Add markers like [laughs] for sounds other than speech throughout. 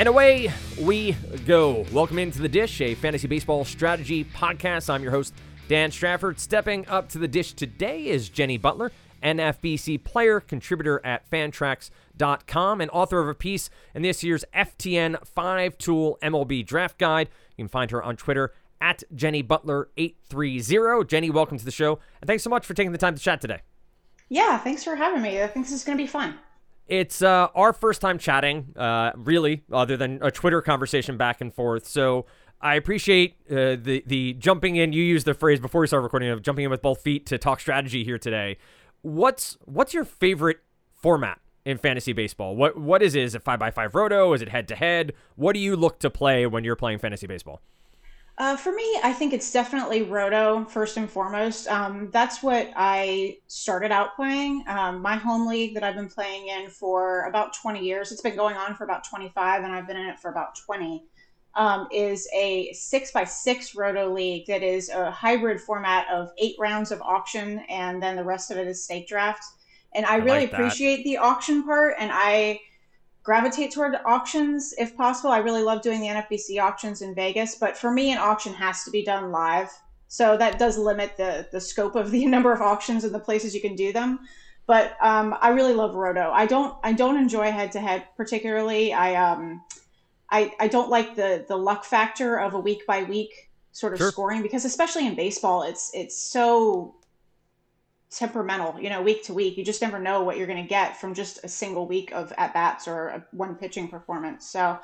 And away we go. Welcome into the dish, a fantasy baseball strategy podcast. I'm your host, Dan Strafford. Stepping up to the dish today is Jenny Butler, NFBC player, contributor at Fantrax.com, and author of a piece in this year's FTN 5 Tool MLB Draft Guide. You can find her on Twitter at Jenny Butler830. Jenny, welcome to the show, and thanks so much for taking the time to chat today. Yeah, thanks for having me. I think this is going to be fun. It's uh, our first time chatting, uh, really, other than a Twitter conversation back and forth. So I appreciate uh, the the jumping in. You used the phrase before we started recording of jumping in with both feet to talk strategy here today. What's what's your favorite format in fantasy baseball? What what is it? Is it five by five roto? Is it head to head? What do you look to play when you're playing fantasy baseball? Uh, for me, I think it's definitely Roto first and foremost. Um, that's what I started out playing. Um, my home league that I've been playing in for about 20 years, it's been going on for about 25, and I've been in it for about 20, um, is a six by six Roto league that is a hybrid format of eight rounds of auction, and then the rest of it is snake draft. And I, I really like appreciate the auction part, and I gravitate toward auctions if possible. I really love doing the NFBC auctions in Vegas, but for me, an auction has to be done live. So that does limit the the scope of the [laughs] number of auctions and the places you can do them. But um, I really love Roto. I don't I don't enjoy head to head particularly. I um I, I don't like the the luck factor of a week by week sort of sure. scoring because especially in baseball it's it's so temperamental, you know, week to week. You just never know what you're going to get from just a single week of at bats or a, one pitching performance. So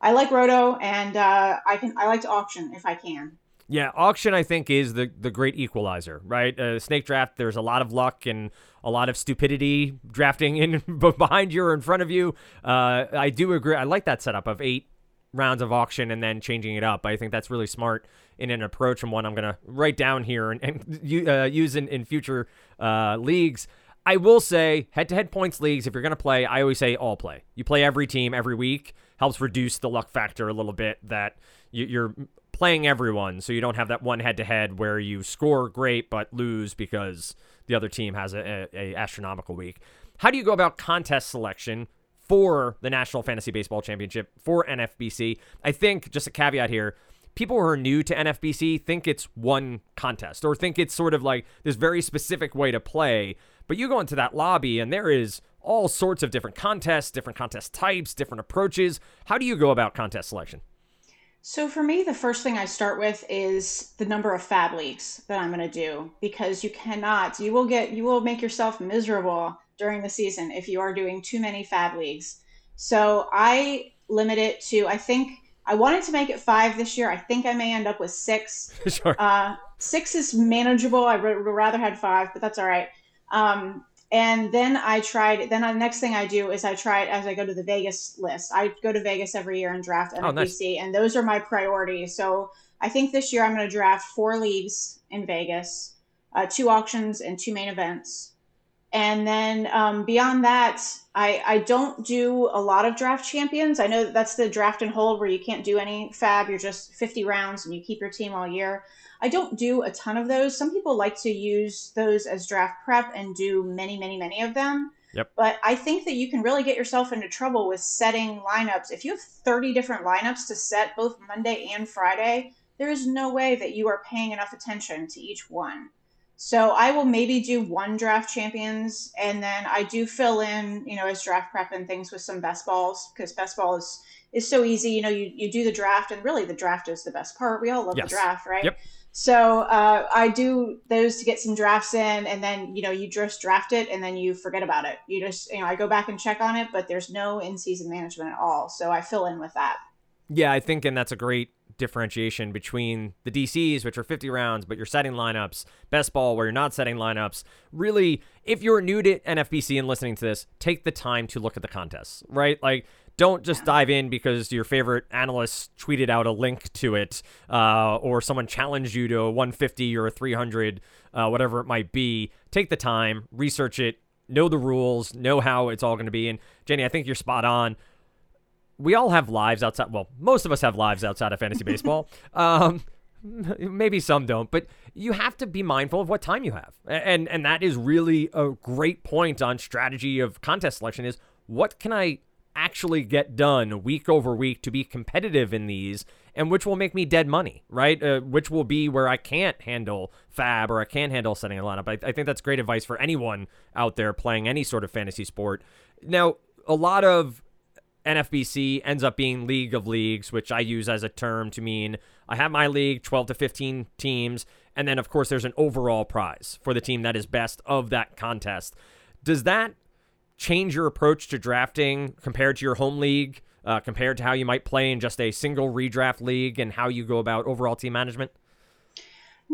I like Roto, and uh, I can I like to auction if I can. Yeah, auction I think is the the great equalizer, right? Uh, snake draft, there's a lot of luck and a lot of stupidity drafting in [laughs] behind you or in front of you. Uh, I do agree. I like that setup of eight rounds of auction and then changing it up. I think that's really smart in an approach and one I'm going to write down here and, and uh, use in, in future uh, leagues. I will say head to head points leagues, if you're going to play, I always say all play. You play every team every week, helps reduce the luck factor a little bit that you're playing everyone. So you don't have that one head to head where you score great but lose because the other team has a, a, a astronomical week. How do you go about contest selection? For the National Fantasy Baseball Championship for NFBC. I think just a caveat here people who are new to NFBC think it's one contest or think it's sort of like this very specific way to play. But you go into that lobby and there is all sorts of different contests, different contest types, different approaches. How do you go about contest selection? So for me, the first thing I start with is the number of FAAB leagues that I'm going to do because you cannot, you will get, you will make yourself miserable during the season if you are doing too many FAAB leagues. So I limit it to, I think I wanted to make it five this year. I think I may end up with six. [laughs] sure. Uh, six is manageable. I would rather had five, but that's all right. Um, and then I tried. Then the next thing I do is I try it as I go to the Vegas list. I go to Vegas every year and draft NFBC, oh, nice. and those are my priorities. So I think this year I'm going to draft four leagues in Vegas, uh, two auctions and two main events. And then um, beyond that, I, I don't do a lot of draft champions. I know that's the draft and hold where you can't do any FAAB. You're just 50 rounds and you keep your team all year. I don't do a ton of those. Some people like to use those as draft prep and do many, many, many of them. Yep. But I think that you can really get yourself into trouble with setting lineups. If you have 30 different lineups to set both Monday and Friday, there is no way that you are paying enough attention to each one. So I will maybe do one draft champions, and then I do fill in, you know, as draft prep and things with some best balls because best ball is is so easy. You know, you you do the draft, and really the draft is the best part. We all love yes. the draft, right? Yep. So uh, I do those to get some drafts in, and then you know you just draft it, and then you forget about it. You just you know I go back and check on it, but there's no in season management at all. So I fill in with that. Yeah, I think, and that's a great differentiation between the DCs, which are 50 rounds, but you're setting lineups, best ball where you're not setting lineups. Really, if you're new to NFBC and listening to this, take the time to look at the contests, right? Like, don't just dive in because your favorite analyst tweeted out a link to it uh, or someone challenged you to a 150 or a 300, uh, whatever it might be. Take the time, research it, know the rules, know how it's all going to be. And Jenny, I think you're spot on we all have lives outside. Well, most of us have lives outside of fantasy baseball. [laughs] Um, maybe some don't, but you have to be mindful of what time you have, and and that is really a great point on strategy of contest selection. Is what can I actually get done week over week to be competitive in these and which will make me dead money, right? Uh, which will be where I can't handle FAAB or I can't handle setting a lineup. I, I think that's great advice for anyone out there playing any sort of fantasy sport. Now, a lot of NFBC ends up being League of Leagues, which I use as a term to mean I have my league, 12 to 15 teams, and then, of course, there's an overall prize for the team that is best of that contest. Does that change your approach to drafting compared to your home league? uh, compared to how you might play in just a single redraft league and how you go about overall team management?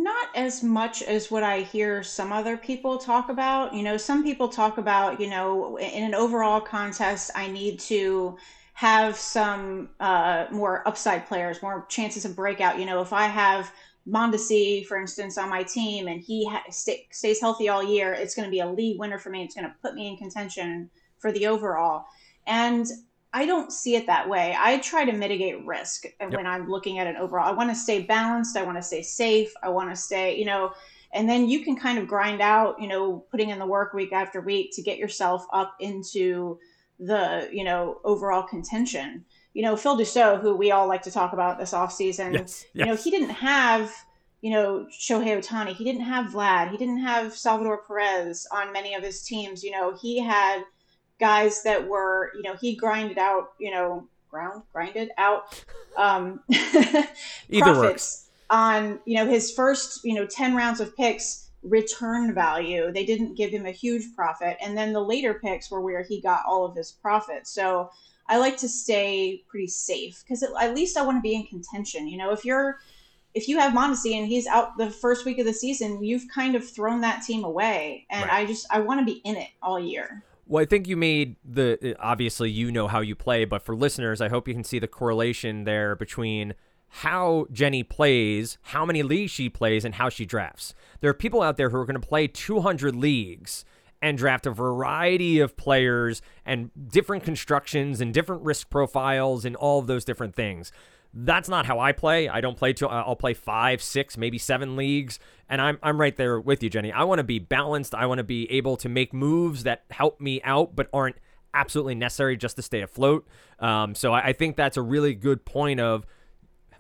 Not as much as what I hear some other people talk about. You know, some people talk about, you know, in an overall contest, I need to have some uh, more upside players, more chances of breakout. You know, if I have Mondesi, for instance, on my team and he ha- stay, stays healthy all year, it's going to be a league winner for me. It's going to put me in contention for the overall. And I don't see it that way. I try to mitigate risk yep. when I'm looking at an overall. I want to stay balanced. I want to stay safe. I want to stay, you know, and then you can kind of grind out, you know, putting in the work week after week to get yourself up into the, you know, overall contention. You know, Phil Dussault, who we all like to talk about this offseason, yes, yes. you know, he didn't have, you know, Shohei Ohtani. He didn't have Vlad. He didn't have Salvador Perez on many of his teams. You know, he had – guys that were, you know, he grinded out, you know, ground grinded out um, [laughs] Either works. on, you know, his first, you know, 10 rounds of picks return value. They didn't give him a huge profit. And then the later picks were where he got all of his profit. So I like to stay pretty safe because at least I want to be in contention. You know, if you're, if you have Mondesi and he's out the first week of the season, you've kind of thrown that team away. And right. I just, I want to be in it all year. Well, I think you made the obviously you know how you play, but for listeners, I hope you can see the correlation there between how Jenny plays, how many leagues she plays, and how she drafts. There are people out there who are going to play 200 leagues and draft a variety of players and different constructions and different risk profiles and all of those different things. That's not how I play. I don't play to I'll play 5, 6, maybe 7 leagues and I'm I'm right there with you, Jenny. I want to be balanced. I want to be able to make moves that help me out but aren't absolutely necessary just to stay afloat. Um, so I, I think that's a really good point of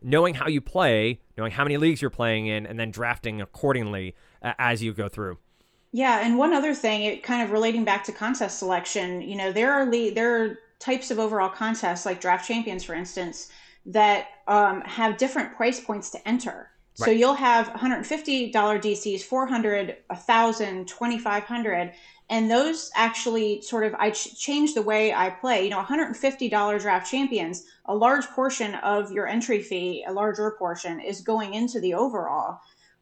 knowing how you play, knowing how many leagues you're playing in, and then drafting accordingly uh, as you go through. Yeah, and one other thing, it kind of relating back to contest selection. You know, there are le- there are types of overall contests like draft champions, for instance, that um, have different price points to enter. Right. So you'll have $150 DCs, 400, 1000, 2500 and those actually sort of I ch- changed the way I play. You know, $150 draft champions, a large portion of your entry fee, a larger portion is going into the overall.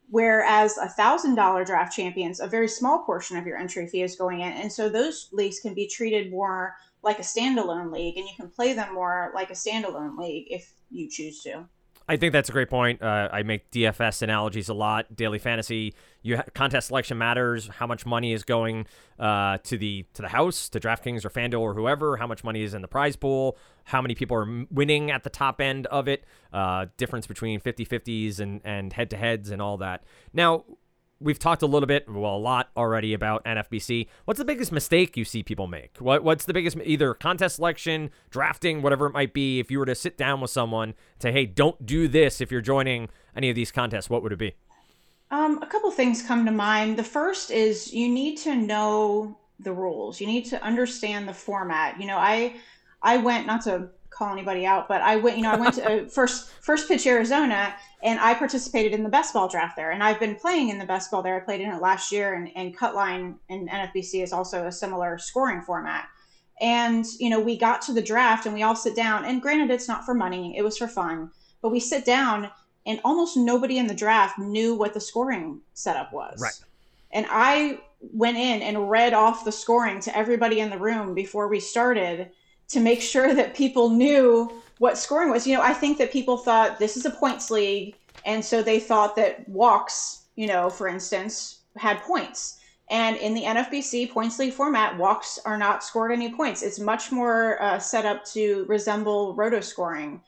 Whereas a thousand dollar draft champions, a very small portion of your entry fee is going in. And so those leagues can be treated more like a standalone league and you can play them more like a standalone league if you choose to. I think that's a great point. Uh, I make DFS analogies a lot. Daily fantasy, you ha- contest selection matters. How much money is going uh, to the to the house, to DraftKings or FanDuel or whoever? How much money is in the prize pool? How many people are winning at the top end of it? Uh, difference between 50-50s and and head to heads and all that. Now, we've talked a little bit, well, a lot already about NFBC. What's the biggest mistake you see people make? What What's the biggest either contest selection, drafting, whatever it might be? If you were to sit down with someone, say, "Hey, don't do this," if you're joining any of these contests, what would it be? Um, a couple things come to mind. The first is you need to know the rules. You need to understand the format. You know, I I went not to call anybody out, but I went, you know, I went to uh, [laughs] first first pitch Arizona and I participated in the best ball draft there. And I've been playing in the best ball there. I played in it last year, and, and Cutline and NFBC is also a similar scoring format. And you know, we got to the draft and we all sit down. And granted, it's not for money; it was for fun. But we sit down, and almost nobody in the draft knew what the scoring setup was. Right. And I went in and read off the scoring to everybody in the room before we started to make sure that people knew what scoring was. You know, I think that people thought this is a points league, and so they thought that walks, you know, for instance, had points. And in the NFBC points league format, walks are not scored any points. It's much more uh, set up to resemble roto scoring.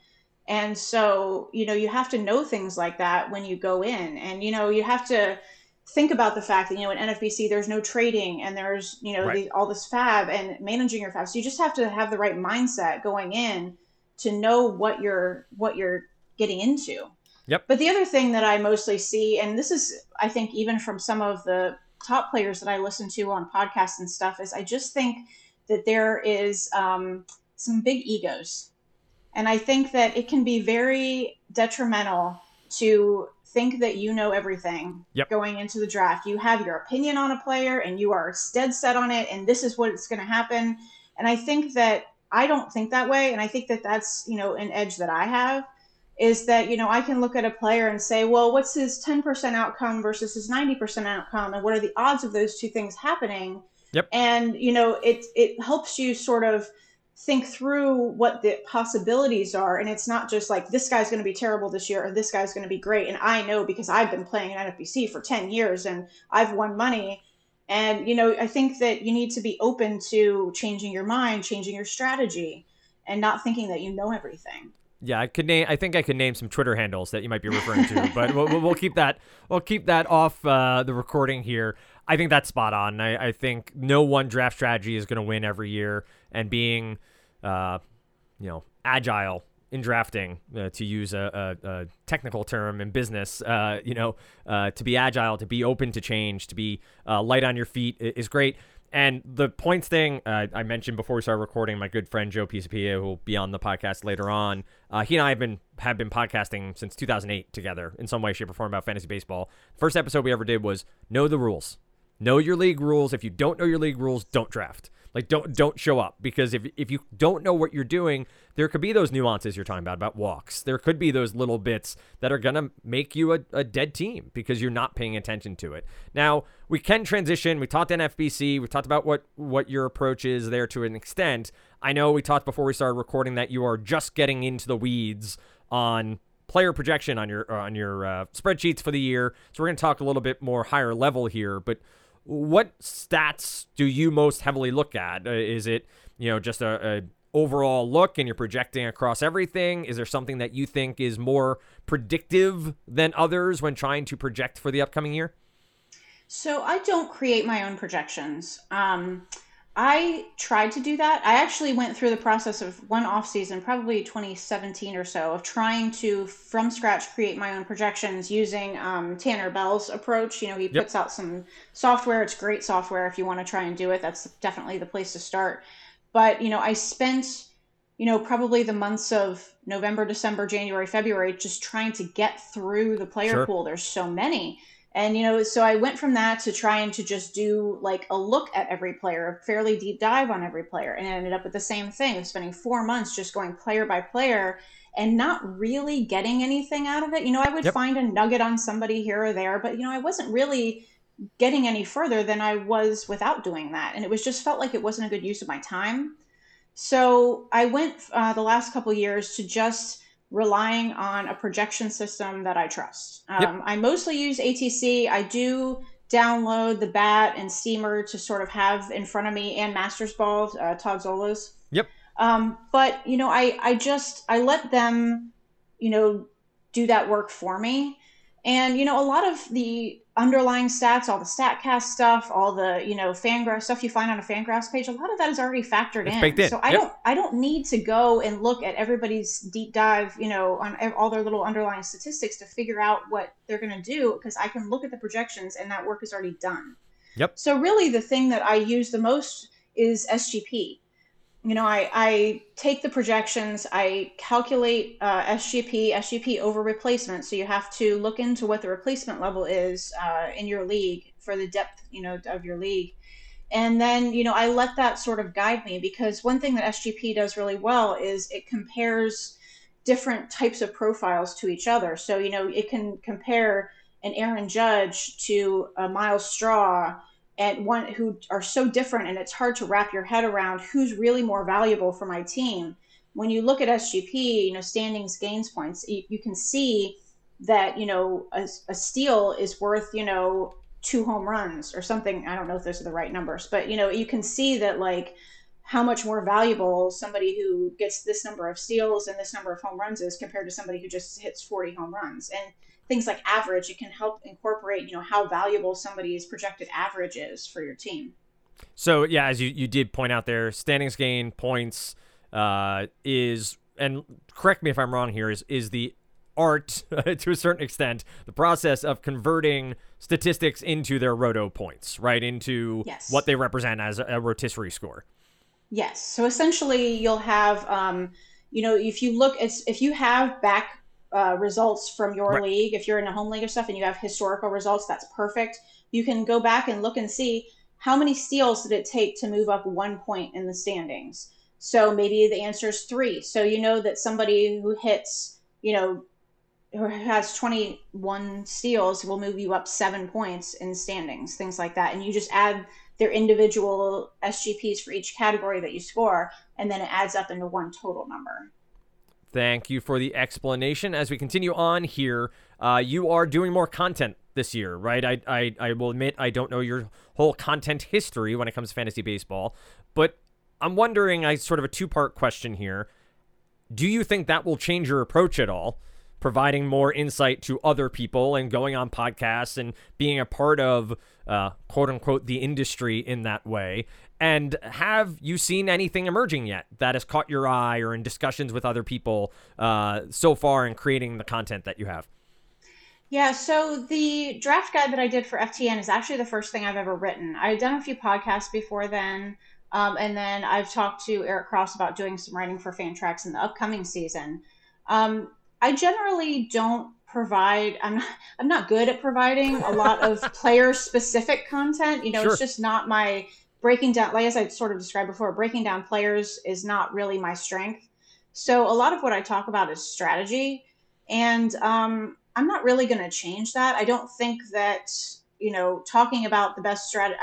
And so, you know, you have to know things like that when you go in. And, you know, you have to think about the fact that you know in NFBC there's no trading and there's you know Right. the, all this FAAB and managing your FAAB. So you just have to have the right mindset going in to know what you're what you're getting into. Yep. But the other thing that I mostly see, and this is I think even from some of the top players that I listen to on podcasts and stuff, is I just think that there is um, some big egos, and I think that it can be very detrimental to think that you know everything Yep. going into the draft. You have your opinion on a player and you are dead set on it, and this is what's going to happen. And I think that I don't think that way, and I think that that's you know an edge that I have is that you know I can look at a player and say, well, what's his 10% outcome versus his 90% outcome, and what are the odds of those two things happening? Yep. And you know it it helps you sort of think through what the possibilities are and it's not just like this guy's going to be terrible this year or this guy's going to be great and i know because i've been playing in nfbc for 10 years and i've won money and you know i think that you need to be open to changing your mind changing your strategy and not thinking that you know everything Yeah, I could name. I think I could name some Twitter handles that you might be referring to, but we'll, we'll- we'll keep that. We'll keep that off uh, the recording here. I think that's spot on. I, I think no one draft strategy is going to win every year, and being, uh, you know, agile in drafting, uh, to use a, a, a technical term in business, uh, you know, uh, to be agile, to be open to change, to be uh, light on your feet is great. And the points thing uh, I mentioned before we started recording, my good friend Joe Pisapia, who will be on the podcast later on, uh, he and I have been have been podcasting since 2008 together in some way, shape, or form about fantasy baseball. First episode we ever did was know the rules, know your league rules. If you don't know your league rules, don't draft. Like don't don't show up because if if you don't know what you're doing, there could be those nuances you're talking about about walks. There could be those little bits that are gonna make you a, a dead team because you're not paying attention to it. Now we can transition. We talked NFBC. We talked about what what your approach is there to an extent. I know we talked before we started recording that you are just getting into the weeds on player projection on your on your uh, spreadsheets for the year. So we're going to talk a little bit more higher level here, but what stats do you most heavily look at? Uh, is it you know just a, a overall look and you're projecting across everything? Is there something that you think is more predictive than others when trying to project for the upcoming year? So I don't create my own projections. Um, I tried to do that. I actually went through the process of one off season, probably 2017 or so, of trying to from scratch create my own projections using um, Tanner Bell's approach. You know, he Yep. puts out some software. It's great software if you want to try and do it. That's definitely the place to start. But you know, I spent you know probably the months of November, December, January, February just trying to get through the player Sure. pool. There's so many and you know so i went from that to trying to just do like a look at every player a fairly deep dive on every player. And I ended up with the same thing of spending four months just going player by player and not really getting anything out of it. You know i would Yep. find a nugget on somebody here or there but you know i wasn't really getting any further than i was without doing that. And it was just felt like it wasn't a good use of my time. So i went uh, the last couple years to just relying on a projection system that I trust. Um, Yep. I mostly use ATC. I do download the bat and steamer to sort of have in front of me and Masters Ball, uh, Todd Zola's. Yep. Um, but you know, I I just I let them, you know, do that work for me. And you know, a lot of the underlying stats, all the Statcast stuff, all the you know Fangraphs stuff you find on a Fangraphs page, a lot of that is already factored It's in. in. So I Yep. don't I don't need to go and look at everybody's deep dive, you know, on all their little underlying statistics to figure out what they're going to do because I can look at the projections and that work is already done. Yep. So really, the thing that I use the most is SGP you know, I, I take the projections, I calculate uh, SGP, SGP over replacement. So you have to look into what the replacement level is uh, in your league for the depth, you know, of your league. And then, you know, I let that sort of guide me because one thing that SGP does really well is it compares different types of profiles to each other. So, you know, it can compare an Aaron Judge to a Myles Straw and one who are so different and it's hard to wrap your head around who's really more valuable for my team. When you look at sgp you know standings gains points you, you can see that you know a, a steal is worth you know two home runs or something. I don't know if those are the right numbers but you know you can see that like how much more valuable somebody who gets this number of steals and this number of home runs is compared to somebody who just hits 40 home runs. And things like average, it can help incorporate, you know, how valuable somebody's projected average is for your team. So yeah, as you, you did point out there, standings gain points uh, is and correct me if I'm wrong here is is the art [laughs] to a certain extent the process of converting statistics into their roto points right into yes. what they represent as a, rotisserie score yes so essentially you'll have um, you know if you look at if you have back uh, results from your right. league if you're in a home league or stuff and you have historical results that's perfect you can go back and look and see how many steals did it take to move up one point in the standings so maybe the answer is three. So you know that somebody who hits, you know, who has 21 steals will move you up seven points in standings, things like that. And you just add their individual SGPs for each category that you score, and then it adds up into one total number. Thank you for the explanation. As we continue on here, uh, you are doing more content this year, right? I, I, I will admit I don't know your whole content history when it comes to fantasy baseball, but I'm wondering, I sort of a two part question here. Do you think that will change your approach at all? Providing more insight to other people and going on podcasts and being a part of uh, quote unquote the industry in that way. And have you seen anything emerging yet that has caught your eye or in discussions with other people uh, so far in creating the content that you have? Yeah, so the draft guide that I did for FTN is actually the first thing I've ever written. I had done a few podcasts before then. Um, and then I've talked to Eric Cross about doing some writing for Fantrax in the upcoming season. Um, I generally don't provide. I'm not. I'm not good at providing a lot of [laughs] player specific content. You know, sure. it's just not my breaking down. Like as I sort of described before, breaking down players is not really my strength. So a lot of what I talk about is strategy, and um, I'm not really going to change that. I don't think that you know talking about the best strategy.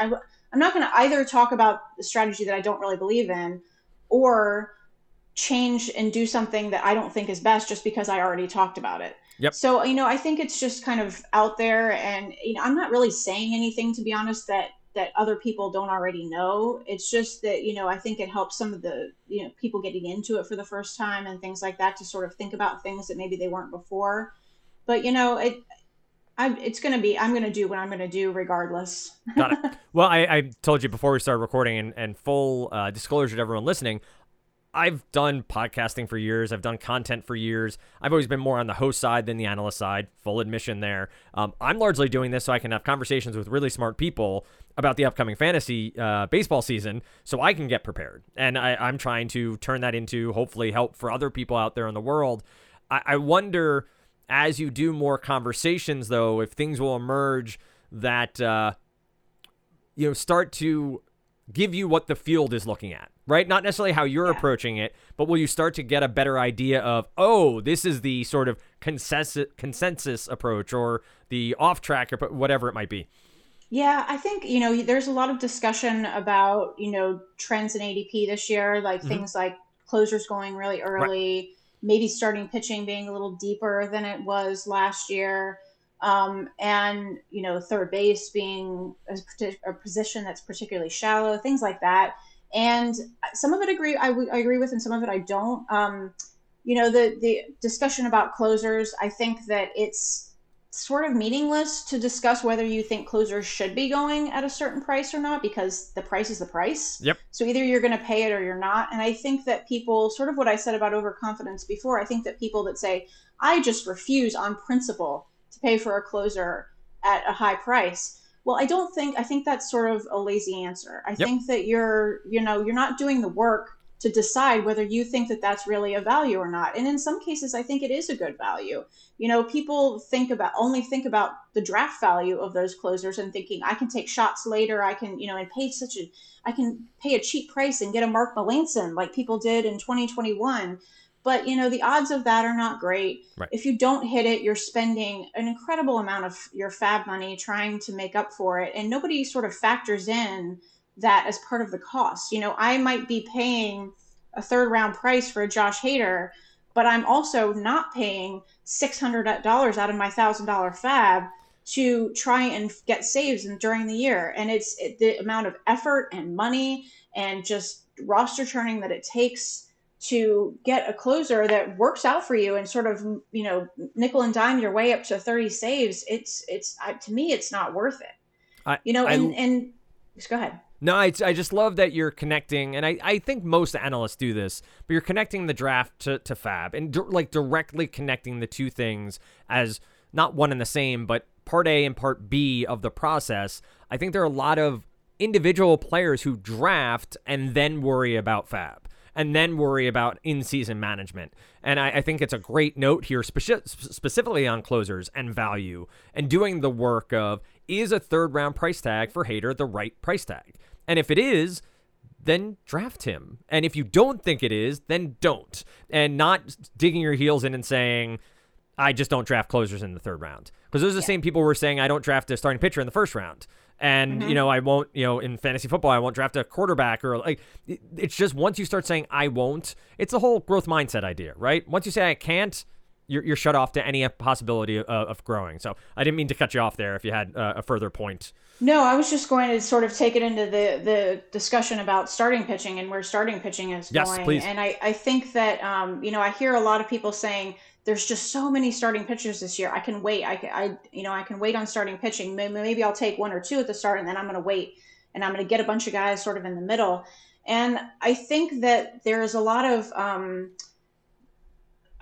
I'm not going to either talk about the strategy that I don't really believe in or change and do something that I don't think is best just because I already talked about it. Yep. So, you know, I think it's just kind of out there and you know, I'm not really saying anything to be honest that that other people don't already know. It's just that, you know, I think it helps some of the, you know, people getting into it for the first time and things like that to sort of think about things that maybe they weren't before. But, you know, it I'm, it's going to be, I'm going to do what I'm going to do regardless. Got it. [laughs] Well, I, I, told you before we started recording, and, and full uh, disclosure to everyone listening, I've done podcasting for years. I've done content for years. I've always been more on the host side than the analyst side. Full admission there. Um, I'm largely doing this so I can have conversations with really smart people about the upcoming fantasy uh, baseball season so I can get prepared. And I, I'm trying to turn that into hopefully help for other people out there in the world. I, I wonder as you do more conversations, though, if things will emerge that uh, you know start to give you what the field is looking at, right? Not necessarily how you're yeah. approaching it, but will you start to get a better idea of, oh, this is the sort of consensus consensus approach or the off track or whatever it might be. Yeah, I think, you know, there's a lot of discussion about, you know, trends in ADP this year, like mm-hmm. things like closers going really early. Right maybe starting pitching being a little deeper than it was last year. Um, and you know third base being a, a, position that's particularly shallow, things like that. And some of it agree I, w- I agree with, and some of it I don't. Um, you know the the discussion about closers, I think that it's sort of meaningless to discuss whether you think closers should be going at a certain price or not because the price is the price. Yep. So either you're going to pay it or you're not. And I think that people, sort of what I said about overconfidence before, I think that people that say, I just refuse on principle pay for a closer at a high price. Well, I don't think, I think that's sort of a lazy answer. I yep. think that you're, you know, you're not doing the work to decide whether you think that that's really a value or not. And in some cases, I think it is a good value. You know, people think about only think about the draft value of those closers and thinking I can take shots later. I can, you know, and pay such a, I can pay a cheap price and get a Mark Melancon like people did in 2021. But you know, the odds of that are not great. Right. If you don't hit it, you're spending an incredible amount of your FAAB money trying to make up for it, and nobody sort of factors in that as part of the cost. You know, I might be paying a third round price for a Josh Hader, but I'm also not paying $600 out of my $1,000 FAAB to try and get saves during the year. And it's it, the amount of effort and money and just roster churning that it takes to get a closer that works out for you and sort of you know nickel and dime your way up to 30 saves it's it's to me it's not worth it. I, you know and and just go ahead. No, I, I just love that you're connecting, and I, I think most analysts do this, but you're connecting the draft to, to FAAB and di- like directly connecting the two things as not one and the same, but part A and part B of the process. I think there are a lot of individual players who draft and then worry about FAAB and then worry about in season management. And I, I, think it's a great note here, speci- specifically on closers and value and doing the work of is a third round price tag for Hader the right price tag? And if it is, then draft him. And if you don't think it is, then don't. And not digging your heels in and saying, I just don't draft closers in the third round. Because those are the yeah. same people who were saying, I don't draft a starting pitcher in the first round. And, mm-hmm. you know, I won't, you know, in fantasy football, I won't draft a quarterback or like, it's just once you start saying, I won't, it's a whole growth mindset idea, right? Once you say, I can't, you're, you're shut off to any possibility of, of growing. So I didn't mean to cut you off there if you had uh, a further point. No, I was just going to sort of take it into the, the discussion about starting pitching and where starting pitching is yes, going. Please. And I, I think that, um, you know, I hear a lot of people saying there's just so many starting pitchers this year. I can wait. I, I you know, I can wait on starting pitching. Maybe I'll take one or two at the start and then I'm going to wait and I'm going to get a bunch of guys sort of in the middle. And I think that there is a lot of, um,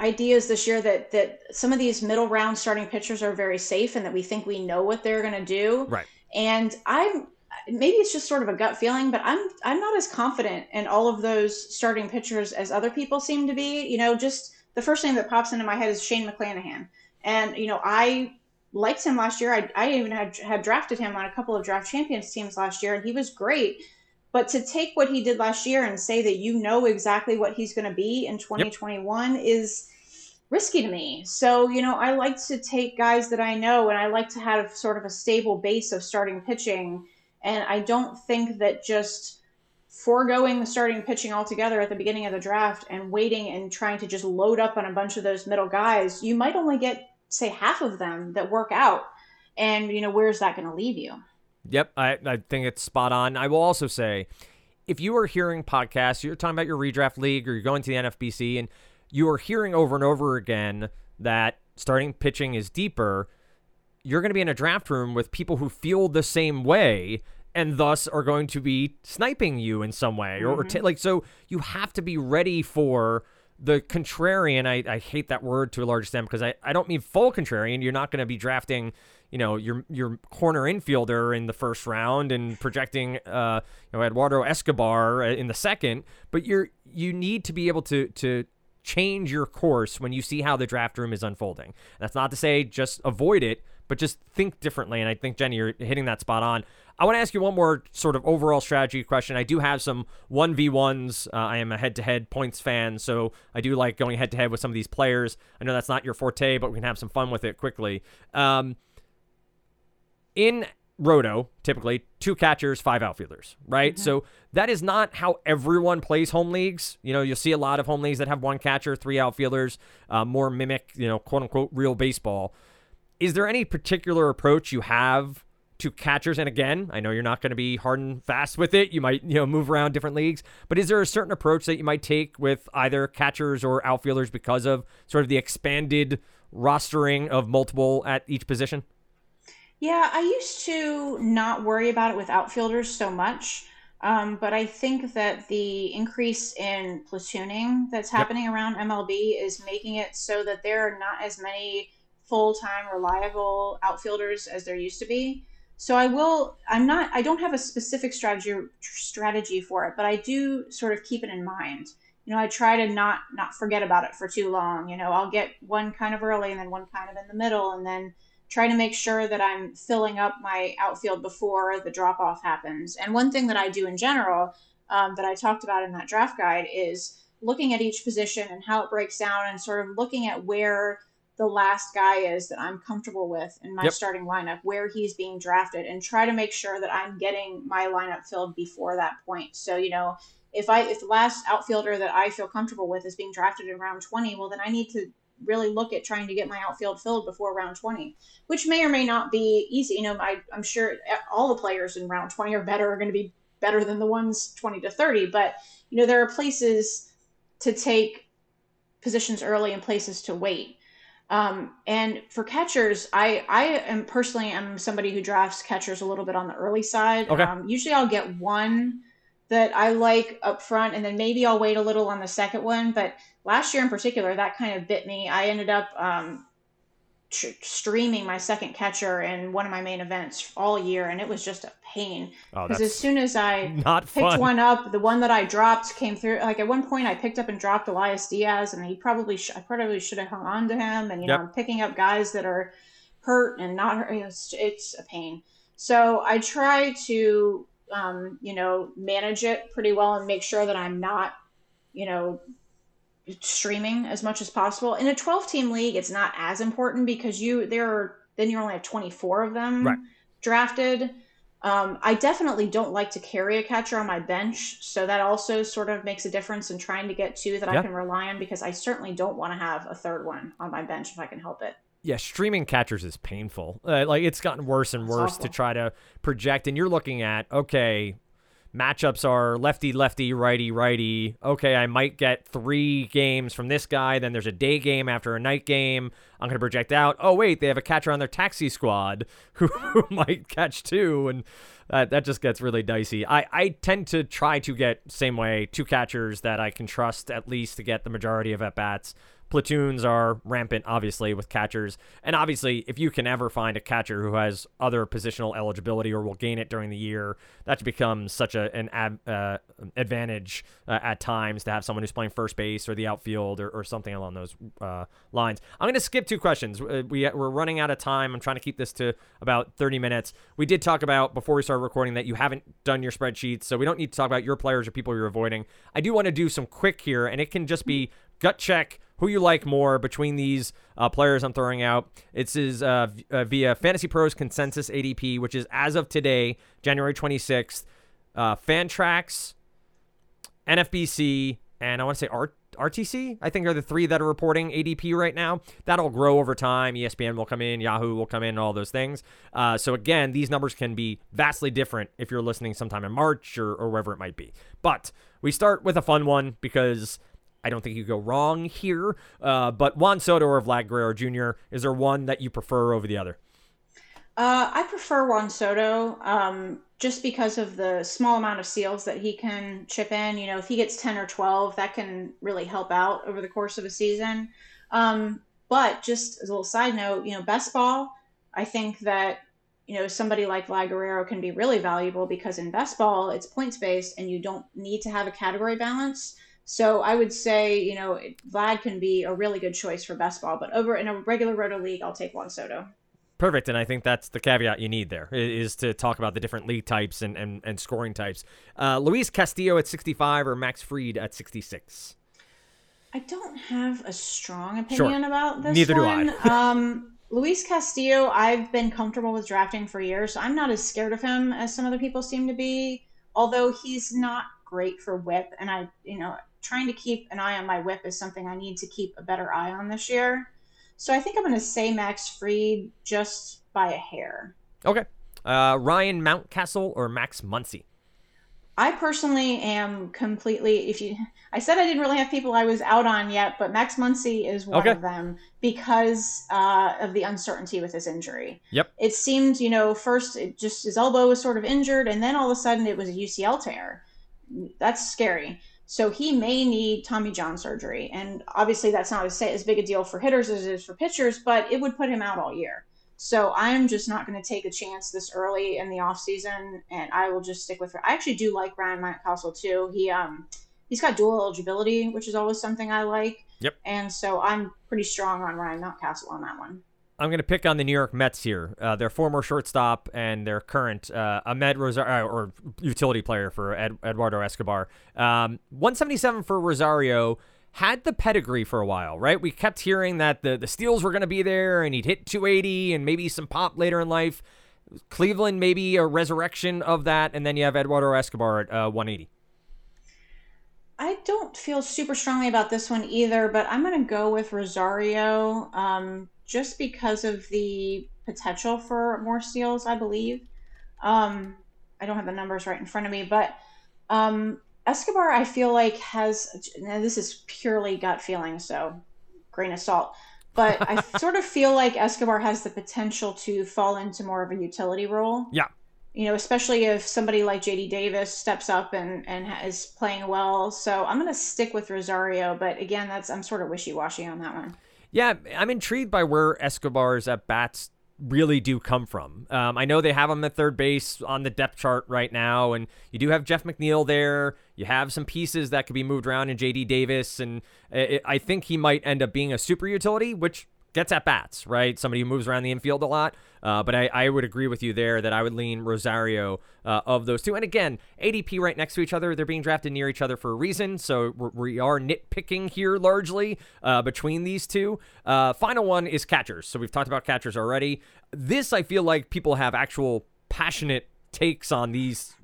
ideas this year that that some of these middle round starting pitchers are very safe and that we think we know what they're going to do. Right. And I'm maybe it's just sort of a gut feeling, but I'm I'm not as confident in all of those starting pitchers as other people seem to be. You know, just the first name that pops into my head is Shane McClanahan, and you know I liked him last year. I, I even had had drafted him on a couple of draft champions teams last year, and he was great. But to take what he did last year and say that you know exactly what he's going to be in 2021 yep. is risky to me. So, you know, I like to take guys that I know and I like to have sort of a stable base of starting pitching. And I don't think that just foregoing the starting pitching altogether at the beginning of the draft and waiting and trying to just load up on a bunch of those middle guys, you might only get, say, half of them that work out. And, you know, where's that going to leave you? Yep, I, I think it's spot on. I will also say, if you are hearing podcasts, you're talking about your redraft league or you're going to the NFBC and you are hearing over and over again that starting pitching is deeper, you're going to be in a draft room with people who feel the same way and thus are going to be sniping you in some way or, mm-hmm. or t- like so you have to be ready for the contrarian I, I hate that word to a large extent because I, I don't mean full contrarian you're not going to be drafting you know your your corner infielder in the first round and projecting uh you know Eduardo Escobar uh, in the second, but you're you need to be able to to change your course when you see how the draft room is unfolding. That's not to say just avoid it, but just think differently. And I think Jenny, you're hitting that spot on. I want to ask you one more sort of overall strategy question. I do have some 1v1s. Uh, I am a head to head points fan, so I do like going head to head with some of these players. I know that's not your forte, but we can have some fun with it quickly. Um, in roto, typically two catchers, five outfielders, right? Mm-hmm. So that is not how everyone plays home leagues. You know, you'll see a lot of home leagues that have one catcher, three outfielders, uh, more mimic, you know, quote unquote, real baseball. Is there any particular approach you have to catchers? And again, I know you're not going to be hard and fast with it. You might, you know, move around different leagues, but is there a certain approach that you might take with either catchers or outfielders because of sort of the expanded rostering of multiple at each position? Yeah, I used to not worry about it with outfielders so much. Um, but I think that the increase in platooning that's happening yep. around MLB is making it so that there are not as many full time reliable outfielders as there used to be. So I will. I'm not. I don't have a specific strategy strategy for it, but I do sort of keep it in mind. You know, I try to not not forget about it for too long. You know, I'll get one kind of early and then one kind of in the middle, and then try to make sure that I'm filling up my outfield before the drop off happens. And one thing that I do in general um, that I talked about in that draft guide is looking at each position and how it breaks down and sort of looking at where the last guy is that I'm comfortable with in my yep. starting lineup, where he's being drafted, and try to make sure that I'm getting my lineup filled before that point. So, you know, if I if the last outfielder that I feel comfortable with is being drafted in round 20, well then I need to really look at trying to get my outfield filled before round 20, which may or may not be easy. You know, I, I'm sure all the players in round 20 or better are going to be better than the ones 20 to 30, but you know, there are places to take positions early and places to wait. Um, and for catchers, I I am personally am somebody who drafts catchers a little bit on the early side. Okay. Um, usually, I'll get one that I like up front, and then maybe I'll wait a little on the second one. But last year in particular, that kind of bit me. I ended up um, tr- streaming my second catcher in one of my main events all year, and it was just a pain. Oh, Because that's as soon as I [laughs] picked fun. one up, the one that I dropped came through. Like at one point, I picked up and dropped Elias Diaz, and he probably sh- I probably should have hung on to him. And you Yep. know, I'm picking up guys that are hurt and not hurt. It's, it's a pain. So I try to, um, you know, manage it pretty well and make sure that I'm not, you know, streaming as much as possible. In a 12 team league, it's not as important because you there are then you only have 24 of them Right. drafted. Um, I definitely don't like to carry a catcher on my bench, so that also sort of makes a difference in trying to get two that Yeah. I can rely on because I certainly don't want to have a third one on my bench if I can help it. Yeah, streaming catchers is painful. Uh, like it's gotten worse and worse to try to project. And you're looking at okay, matchups are lefty, lefty, righty, righty. Okay, I might get three games from this guy. Then there's a day game after a night game. I'm going to project out. Oh wait, they have a catcher on their taxi squad [laughs] who, might catch two, and that that just gets really dicey. I I tend to try to get same way two catchers that I can trust at least to get the majority of at bats platoons are rampant, obviously, with catchers. And obviously, if you can ever find a catcher who has other positional eligibility or will gain it during the year, that becomes such a, an ab, uh, advantage uh, at times to have someone who's playing first base or the outfield or, or something along those uh, lines. I'm going to skip two questions. Uh, We, we're running out of time. I'm trying to keep this to about 30 minutes. We did talk about before we started recording that you haven't done your spreadsheets, so we don't need to talk about your players or people you're avoiding. I do want to do some quick here, and it can just be gut check who you like more between these uh, players I'm throwing out. It's is uh, uh, via Fantasy Pros consensus ADP, which is as of today, January 26th. Uh, Fantrax, NFBC, and I want to say R- RTC. I think are the three that are reporting ADP right now. That'll grow over time. ESPN will come in, Yahoo will come in, all those things. Uh, so again, these numbers can be vastly different if you're listening sometime in March or, or wherever it might be. But we start with a fun one because I don't think you go wrong here. Uh, but Juan Soto or Vlad Guerrero Jr. Is there one that you prefer over the other? Uh, I prefer Juan Soto um, just because of the small amount of seals that he can chip in. You know, if he gets 10 or 12, that can really help out over the course of a season. Um, but just as a little side note, you know, best ball, I think that, you know, somebody like Vlad Guerrero can be really valuable because in best ball, it's points based and you don't need to have a category balance. So I would say, you know, Vlad can be a really good choice for best ball, but over in a regular roto league, I'll take Juan Soto. Perfect, and I think that's the caveat you need there is to talk about the different league types and, and, and scoring types. Uh, Luis Castillo at 65 or Max Fried at 66? I don't have a strong Sure. opinion about this Neither do I. [laughs] um, Luis Castillo, I've been comfortable with drafting for years, so I'm not as scared of him as some other people seem to be. Although he's not great for whip, and I, you know, trying to keep an eye on my whip is something I need to keep a better eye on this year. So I think I'm going to say Max Fried just by a hair. Okay. Uh, Ryan Mountcastle or Max Muncy? I personally am completely. If you, I said I didn't really have people I was out on yet, but Max Muncy is one Okay. of them because uh, of the uncertainty with his injury. Yep. It seemed, you know, first it just his elbow was sort of injured, and then all of a sudden it was a UCL tear. That's scary. So he may need Tommy John surgery, and obviously that's not as, as big a deal for hitters as it is for pitchers, but it would put him out all year. So I'm just not going to take a chance this early in the off season, and I will just stick with. I actually do like Ryan Mountcastle too. He um he's got dual eligibility, which is always something I like. Yep. And so I'm pretty strong on Ryan Mountcastle on that one. I'm going to pick on the New York Mets here. Uh, their former shortstop and their current uh, Amed Rosario, or utility player for Ed, Eduardo Escobar. Um, 177 for Rosario had the pedigree for a while, right? We kept hearing that the, the steals were going to be there and he'd hit 280 and maybe some pop later in life. Cleveland, maybe a resurrection of that. And then you have Eduardo Escobar at uh, 180. I don't feel super strongly about this one either, but I'm going to go with Rosario um, just because of the potential for more steals, I believe. Um, I don't have the numbers right in front of me, but um, Escobar, I feel like has now this is purely gut feeling, so grain of salt. But I [laughs] sort of feel like Escobar has the potential to fall into more of a utility role. Yeah. You know, especially if somebody like JD Davis steps up and, and is playing well. So I'm going to stick with Rosario. But again, that's I'm sort of wishy washy on that one. Yeah, I'm intrigued by where Escobar's at bats really do come from. Um, I know they have him at third base on the depth chart right now, and you do have Jeff McNeil there. You have some pieces that could be moved around in JD Davis, and it, I think he might end up being a super utility, which gets at bats, right? Somebody who moves around the infield a lot. Uh, but I, I would agree with you there that I would lean Rosario uh, of those two. And again, ADP right next to each other. They're being drafted near each other for a reason. So we're, nitpicking here largely uh, between these two. Uh, final one is catchers. So we've talked about catchers already. This, I feel like people have actual passionate takes on these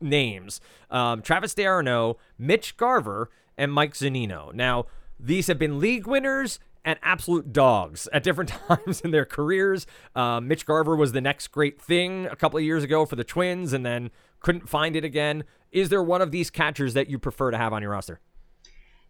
names um, Travis d'Arnaud, Mitch Garver, and Mike Zunino. Now, these have been league winners and absolute dogs at different [laughs] times in their careers. Um, Mitch Garver was the next great thing a couple of years ago for the Twins and then couldn't find it again. Is there one of these catchers that you prefer to have on your roster?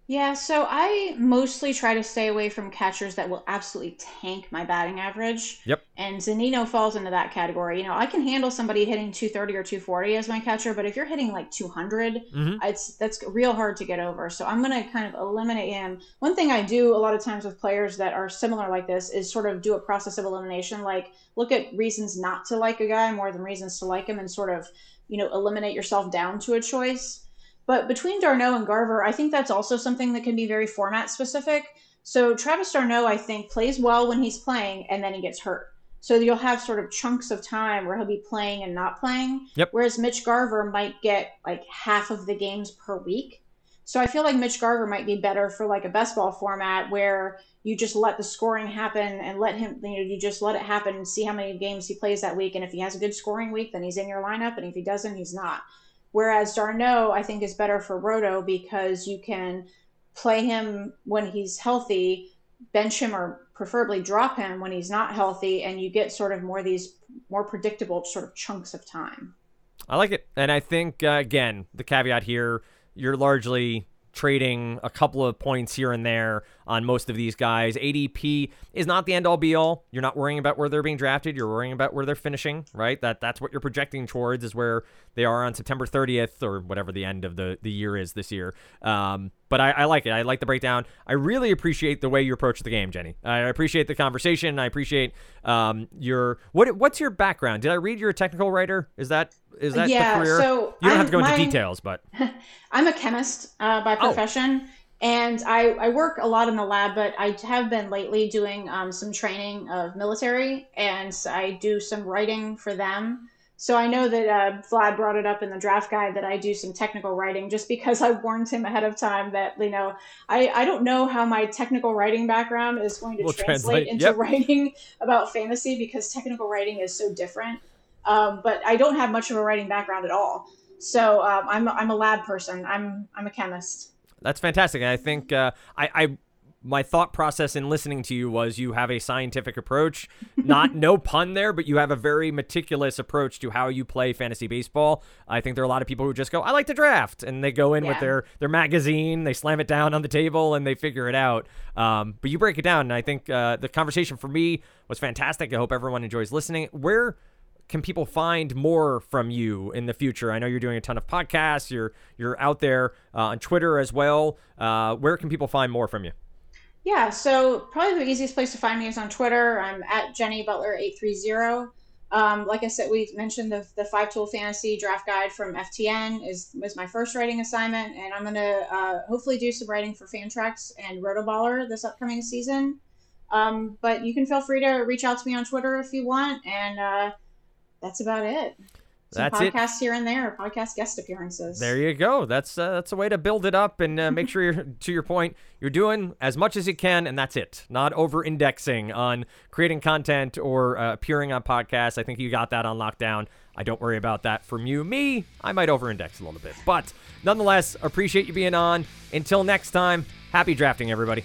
Yeah, so I mostly try to stay away from catchers that will absolutely tank my batting average. Yep. And Zunino falls into that category. You know, I can handle somebody hitting 230 or 240 as my catcher, but if you're hitting like 200, mm-hmm. it's that's real hard to get over. So I'm going to kind of eliminate him. One thing I do a lot of times with players that are similar like this is sort of do a process of elimination, like look at reasons not to like a guy more than reasons to like him and sort of, you know, eliminate yourself down to a choice but between d'Arnaud and Garver, I think that's also something that can be very format specific. So Travis d'Arnaud, I think, plays well when he's playing and then he gets hurt. So you'll have sort of chunks of time where he'll be playing and not playing. Yep. Whereas Mitch Garver might get like half of the games per week. So I feel like Mitch Garver might be better for like a best ball format where you just let the scoring happen and let him you know you just let it happen and see how many games he plays that week and if he has a good scoring week then he's in your lineup and if he doesn't he's not Whereas d'Arnaud, I think, is better for Roto because you can play him when he's healthy, bench him or preferably drop him when he's not healthy, and you get sort of more these more predictable sort of chunks of time. I like it. And I think, uh, again, the caveat here, you're largely trading a couple of points here and there on most of these guys. ADP is not the end all be all. You're not worrying about where they're being drafted. You're worrying about where they're finishing, right? That that's what you're projecting towards is where they are on September 30th or whatever the end of the, the year is this year. Um, but I, I, like it. I like the breakdown. I really appreciate the way you approach the game, Jenny. I appreciate the conversation. I appreciate um, your what what's your background? Did I read you're a technical writer? Is that is that yeah, the career? So you don't I'm, have to go into my, details, but [laughs] I'm a chemist uh, by oh. profession. Oh. And I, I work a lot in the lab, but I have been lately doing um, some training of military, and I do some writing for them. So I know that uh, Vlad brought it up in the draft guide that I do some technical writing just because I warned him ahead of time that, you know, I, I don't know how my technical writing background is going to we'll translate, translate, into yep. writing [laughs] about fantasy because technical writing is so different. Um, but I don't have much of a writing background at all. So um, I'm, I'm a lab person. I'm, I'm a chemist. That's fantastic. I think uh, I, I my thought process in listening to you was you have a scientific approach not [laughs] no pun there but you have a very meticulous approach to how you play fantasy baseball i think there are a lot of people who just go i like to draft and they go in yeah. with their their magazine they slam it down on the table and they figure it out um, but you break it down and i think uh, the conversation for me was fantastic i hope everyone enjoys listening where can people find more from you in the future? I know you're doing a ton of podcasts. You're you're out there uh, on Twitter as well. Uh, where can people find more from you? Yeah, so probably the easiest place to find me is on Twitter. I'm at Jenny Butler eight three zero. Um, like I said, we mentioned the, the five tool fantasy draft guide from FTN is was my first writing assignment, and I'm gonna uh, hopefully do some writing for Fantrax and Rotoballer this upcoming season. Um, but you can feel free to reach out to me on Twitter if you want, and uh, that's about it. Some that's podcasts it. here and there, podcast guest appearances. There you go. That's uh, that's a way to build it up and uh, make sure you're to your point. You're doing as much as you can, and that's it. Not over-indexing on creating content or uh, appearing on podcasts. I think you got that on lockdown. I don't worry about that from you. Me, I might over-index a little bit, but nonetheless, appreciate you being on. Until next time, happy drafting, everybody.